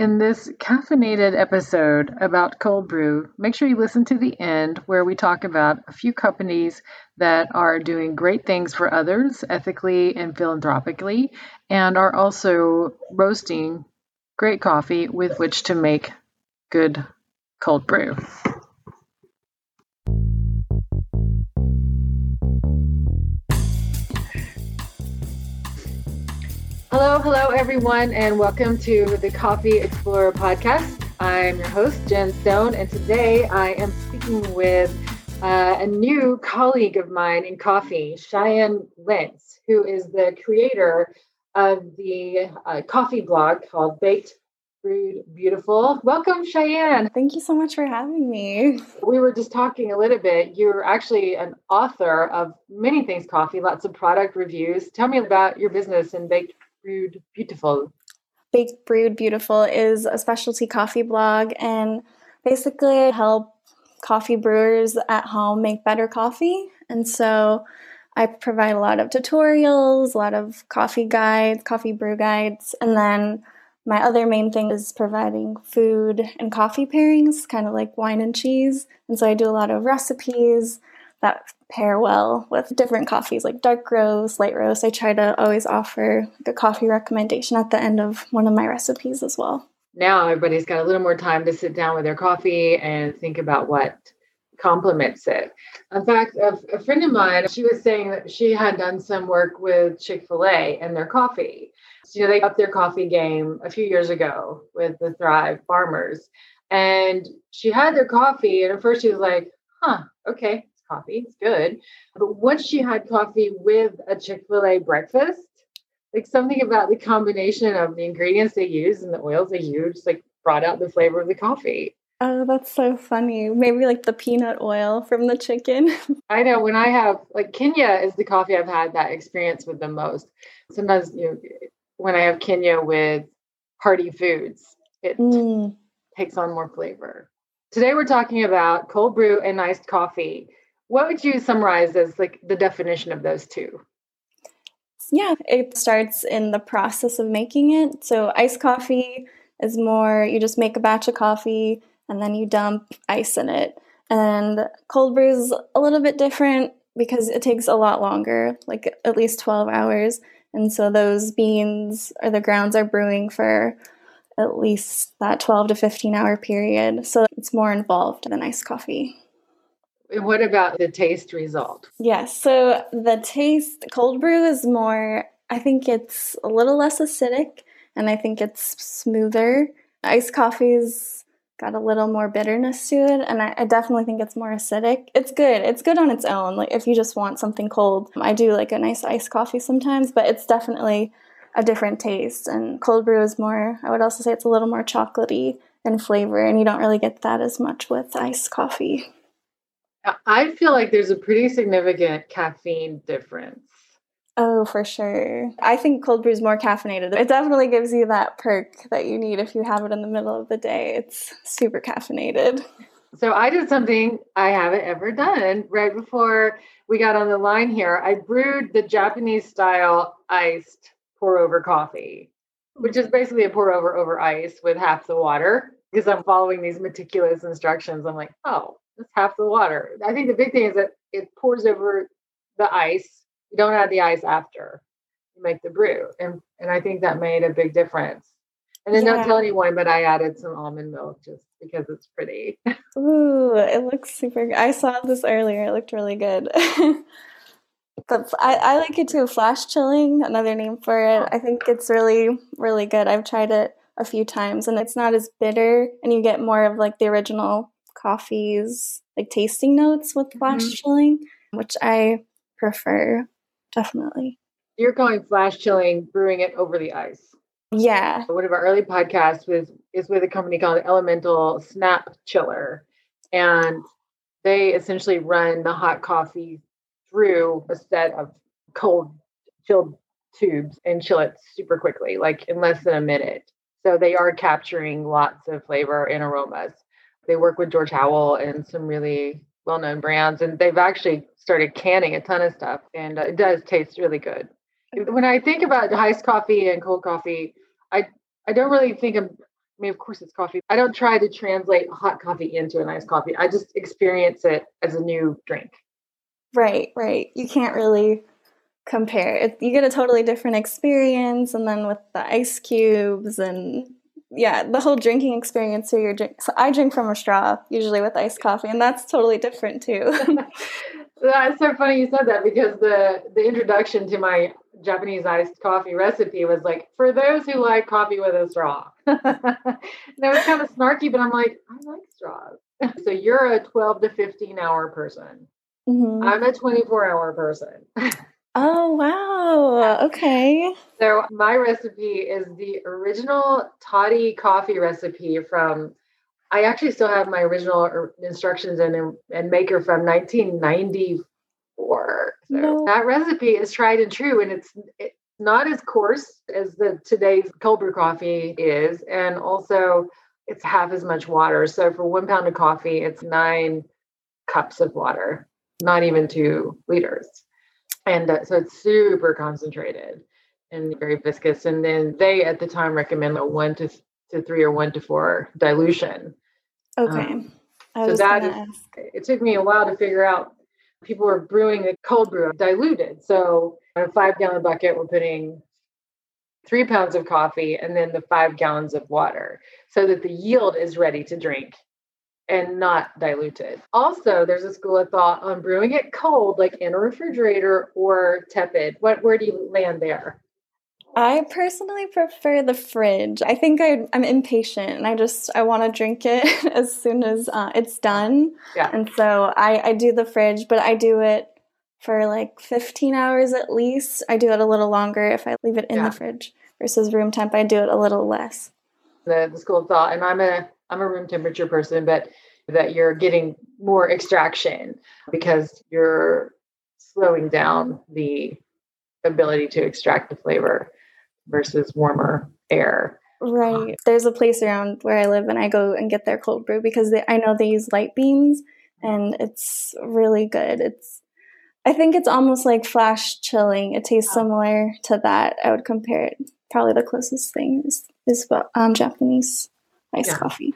In this caffeinated episode about cold brew, make sure you listen to the end where we talk about a few companies that are doing great things for others ethically and philanthropically and are also roasting great coffee with which to make good cold brew. Hello, hello, everyone, and welcome to the Coffee Explorer podcast. I'm your host, Jen Stone, and today I am speaking with uh, a new colleague of mine in coffee, Cheyenne Lentz, who is the creator of the uh, coffee blog called Baked Brewed Beautiful. Welcome, Cheyenne. Thank you so much for having me. We were just talking a little bit. You're actually an author of many things coffee, lots of product reviews. Tell me about your business and Baked Brewed Beautiful? Baked Brewed Beautiful is a specialty coffee blog and basically I help coffee brewers at home make better coffee. And so I provide a lot of tutorials, a lot of coffee guides, coffee brew guides, and then my other main thing is providing food and coffee pairings, kind of like wine and cheese. And so I do a lot of recipes that pair well with different coffees like dark roast, light roast. I try to always offer a coffee recommendation at the end of one of my recipes as well. Now everybody's got a little more time to sit down with their coffee and think about what complements it. In fact, a, a friend of mine, she was saying that she had done some work with Chick fil A and their coffee. So, you know, they upped their coffee game a few years ago with the Thrive Farmers. And she had their coffee, and at first she was like, huh, okay, coffee. It's good. But once she had coffee with a Chick fil A breakfast, like something about the combination of the ingredients they use and the oils they use, like brought out the flavor of the coffee. Oh, that's so funny. Maybe like the peanut oil from the chicken. I know when I have like Kenya is the coffee I've had that experience with the most. Sometimes you know when I have Kenya with hearty foods, it mm. takes on more flavor. Today we're talking about cold brew and iced coffee. What would you summarize as like the definition of those two? Yeah, it starts in the process of making it. So iced coffee is more you just make a batch of coffee and then you dump ice in it. And cold brew is a little bit different because it takes a lot longer, like at least 12 hours. And so those beans or the grounds are brewing for at least that 12 to 15 hour period. So it's more involved than iced coffee. What about the taste result? Yes. So the taste, cold brew is more, I think it's a little less acidic and I think it's smoother. Iced coffee's got a little more bitterness to it and I, I, definitely think it's more acidic. It's good. It's good on its own. Like if you just want something cold, I do like a nice iced coffee sometimes, but it's definitely a different taste. And cold brew is more, I would also say it's a little more chocolatey in flavor and you don't really get that as much with iced coffee. I feel like there's a pretty significant caffeine difference. Oh, for sure. I think cold brew is more caffeinated. It definitely gives you that perk that you need if you have it in the middle of the day. It's super caffeinated. So I did something I haven't ever done right before we got on the line here. I brewed the Japanese style iced pour over coffee, which is basically a pour over over ice with half the water because I'm following these meticulous instructions. I'm like, oh, that's half the water. I think the big thing is that it pours over the ice. You don't add the ice after you make the brew. And and I think that made a big difference. And then yeah. don't tell anyone, but I added some almond milk just because it's pretty. Ooh, it looks super good. I saw this earlier. It looked really good. but I, I like it too. Flash chilling, another name for it. I think it's really, really good. I've tried it a few times and it's not as bitter and you get more of like the original coffees, like tasting notes with flash mm-hmm. chilling, which I prefer definitely. You're going flash chilling, brewing it over the ice. Yeah. One of our early podcasts was is with a company called Elemental Snap Chiller. And they essentially run the hot coffee through a set of cold chilled tubes and chill it super quickly, like in less than a minute. So they are capturing lots of flavor and aromas. They work with George Howell and some really well known brands, and they've actually started canning a ton of stuff, and uh, it does taste really good. When I think about iced coffee and cold coffee, I I don't really think of mean, of course, it's coffee. I don't try to translate hot coffee into an iced coffee. I just experience it as a new drink. Right, right. You can't really compare. You get a totally different experience, and then with the ice cubes and yeah, the whole drinking experience. So you're drink. So I drink from a straw usually with iced coffee, and that's totally different too. that's so funny you said that because the the introduction to my Japanese iced coffee recipe was like for those who like coffee with a straw. that was kind of snarky, but I'm like, I like straws. so you're a 12 to 15 hour person. Mm-hmm. I'm a 24 hour person. Oh, wow. Okay. So, my recipe is the original toddy coffee recipe from, I actually still have my original er, instructions and, and maker from 1994. So, no. that recipe is tried and true, and it's, it's not as coarse as the today's cold brew coffee is. And also, it's half as much water. So, for one pound of coffee, it's nine cups of water, not even two liters and uh, so it's super concentrated and very viscous. And then they at the time recommend a one to to three or one to four dilution. Okay. Um, so that is, it took me a while to figure out. People were brewing a cold brew diluted. So in a five gallon bucket, we're putting three pounds of coffee and then the five gallons of water so that the yield is ready to drink and not diluted. Also, there's a school of thought on brewing it cold, like in a refrigerator or tepid. What where do you land there? I personally prefer the fridge. I think I, am impatient and I just I want to drink it as soon as uh, it's done. Yeah. And so I, I do the fridge, but I do it for like 15 hours at least. I do it a little longer if I leave it in yeah. the fridge versus room temp. I do it a little less. The, the school of thought, and I'm a I'm a room temperature person, but that you're getting more extraction because you're slowing down the ability to extract the flavor versus warmer air. Right. There's a place around where I live and I go and get their cold brew because they, I know they use light beans and it's really good. It's I think it's almost like flash chilling. It tastes similar to that. I would compare it. Probably the closest thing is is um, Japanese iced yeah. coffee.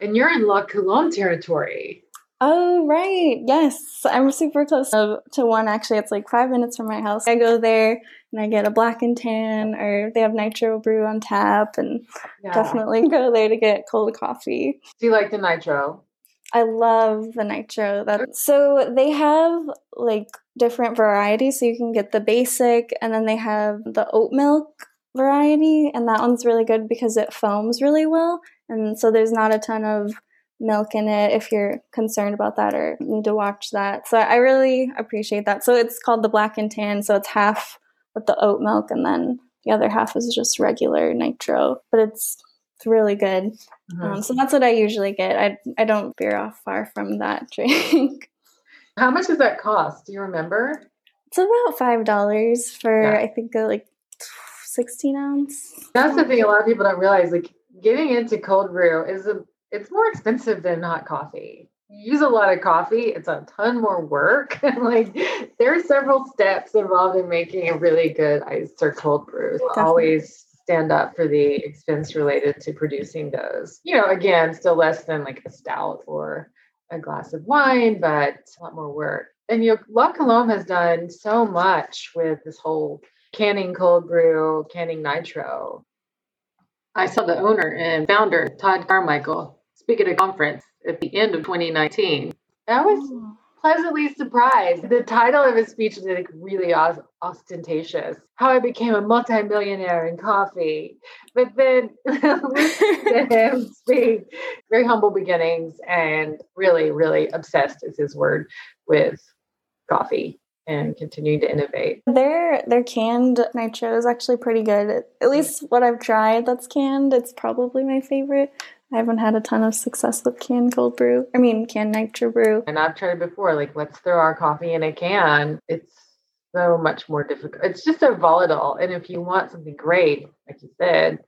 And you're in La Colombe territory. Oh, right. Yes. I'm super close to, to one. Actually, it's like five minutes from my house. I go there and I get a black and tan, or they have nitro brew on tap, and yeah. definitely go there to get cold coffee. Do you like the nitro? I love the nitro. That so they have like different varieties. So you can get the basic, and then they have the oat milk variety, and that one's really good because it foams really well. And so there's not a ton of milk in it if you're concerned about that or need to watch that. So I really appreciate that. So it's called the black and tan. So it's half with the oat milk and then the other half is just regular nitro. But it's it's really good. Mm-hmm. Um, so that's what I usually get. I I don't veer off far from that drink. How much does that cost? Do you remember? It's about five dollars for yeah. I think like sixteen ounce. That's the thing. A lot of people don't realize. Like getting into cold brew is a it's more expensive than hot coffee. You use a lot of coffee, it's a ton more work. like there are several steps involved in making a really good iced or cold brew. So always stand up for the expense related to producing those. You know, again, still less than like a stout or a glass of wine, but a lot more work. And you know, La Colombe has done so much with this whole canning cold brew, canning nitro. I saw the owner and founder, Todd Carmichael, speak at a conference at the end of 2019. I was oh. pleasantly surprised. The title of his speech was like really ostentatious. How I became a multimillionaire in coffee. But then listening to him speak, very humble beginnings and really, really obsessed is his word with coffee and continuing to innovate. Their their canned nitro is actually pretty good. At mm-hmm. least what I've tried that's canned, it's probably my favorite. I haven't had a ton of success with canned cold brew. I mean canned nitro brew. And I've tried before, like let's throw our coffee in a can. It's so much more difficult. It's just so volatile. And if you want something great, like you said,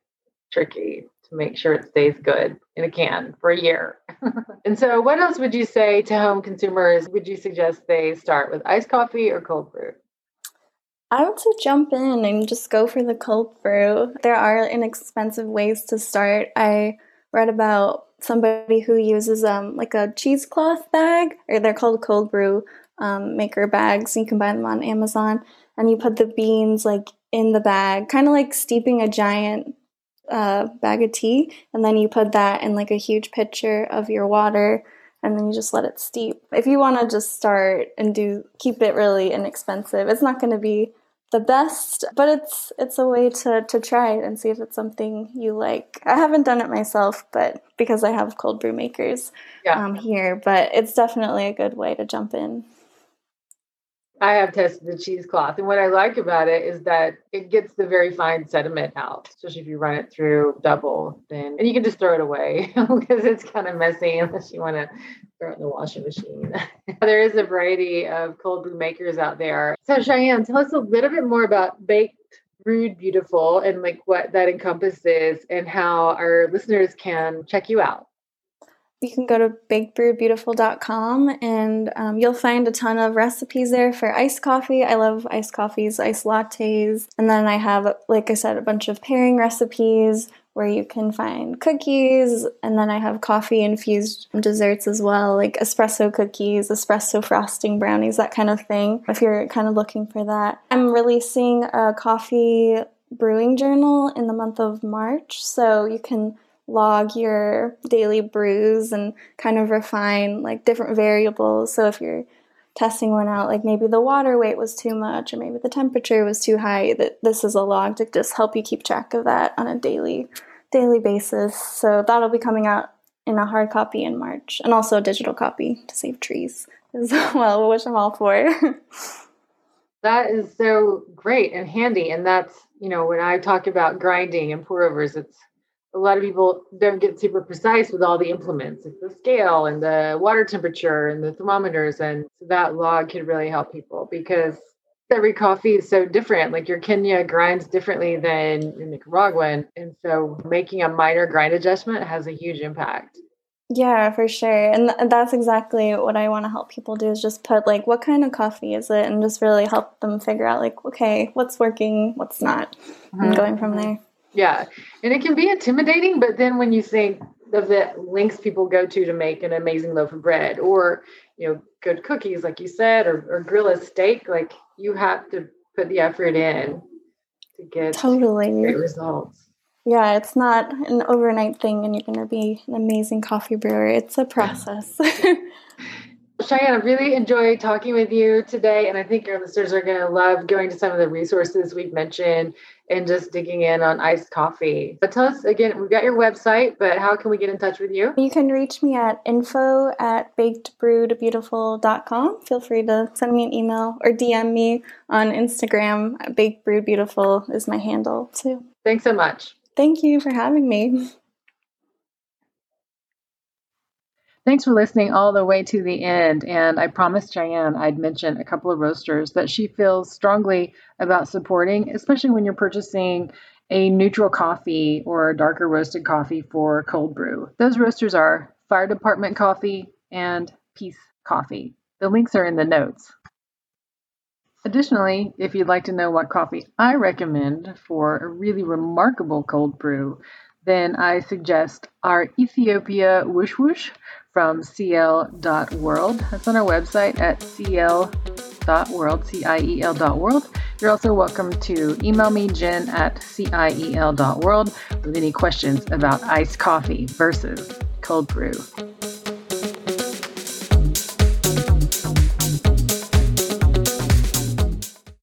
tricky to make sure it stays good in a can for a year. and so, what else would you say to home consumers? Would you suggest they start with iced coffee or cold brew? I would say jump in and just go for the cold brew. There are inexpensive ways to start. I read about somebody who uses um like a cheesecloth bag, or they're called cold brew um, maker bags. You can buy them on Amazon, and you put the beans like in the bag, kind of like steeping a giant uh, bag of tea, and then you put that in like a huge pitcher of your water, and then you just let it steep. If you want to just start and do keep it really inexpensive, it's not going to be the best, but it's it's a way to to try it and see if it's something you like. I haven't done it myself, but because I have cold brew makers yeah. um, here, but it's definitely a good way to jump in. I have tested the cheesecloth, and what I like about it is that it gets the very fine sediment out, especially if you run it through double. Then and you can just throw it away because it's kind of messy unless you want to throw it in the washing machine. there is a variety of cold brew makers out there. So Cheyenne, tell us a little bit more about baked brewed beautiful and like what that encompasses and how our listeners can check you out you can go to bakedbrewedbeautiful.com and um, you'll find a ton of recipes there for iced coffee. I love iced coffees, iced lattes. And then I have, like I said, a bunch of pairing recipes where you can find cookies. And then I have coffee infused desserts as well, like espresso cookies, espresso frosting brownies, that kind of thing, if you're kind of looking for that. I'm releasing a coffee brewing journal in the month of March. So you can log your daily brews and kind of refine like different variables. So if you're testing one out, like maybe the water weight was too much or maybe the temperature was too high, that this is a log to just help you keep track of that on a daily daily basis. So that'll be coming out in a hard copy in March and also a digital copy to save trees as well, which I'm all for. that is so great and handy. And that's, you know, when I talk about grinding and pour overs, it's a lot of people don't get super precise with all the implements, like the scale and the water temperature and the thermometers. And that log can really help people because every coffee is so different. Like your Kenya grinds differently than your Nicaraguan. And so making a minor grind adjustment has a huge impact. Yeah, for sure. And th- that's exactly what I want to help people do is just put like what kind of coffee is it and just really help them figure out like okay, what's working, what's not, mm-hmm. and going from there. Yeah. And it can be intimidating, but then when you think of the links people go to to make an amazing loaf of bread or, you know, good cookies, like you said, or, or grill a steak, like you have to put the effort in to get totally great results. Yeah, it's not an overnight thing and you're going to be an amazing coffee brewer. It's a process. Cheyenne, I really enjoyed talking with you today, and I think your listeners are going to love going to some of the resources we've mentioned and just digging in on iced coffee. But tell us again, we've got your website, but how can we get in touch with you? You can reach me at info at bakedbrewedbeautiful.com. Feel free to send me an email or DM me on Instagram. Baked Brewed Beautiful is my handle too. Thanks so much. Thank you for having me. Thanks for listening all the way to the end. And I promised Cheyenne I'd mention a couple of roasters that she feels strongly about supporting, especially when you're purchasing a neutral coffee or a darker roasted coffee for cold brew. Those roasters are Fire Department Coffee and Peace Coffee. The links are in the notes. Additionally, if you'd like to know what coffee I recommend for a really remarkable cold brew, then I suggest our Ethiopia Wush Wush from ciel.world. That's on our website at ciel.world, C-I-E-L.world. You're also welcome to email me, jen at ciel.world, with any questions about iced coffee versus cold brew.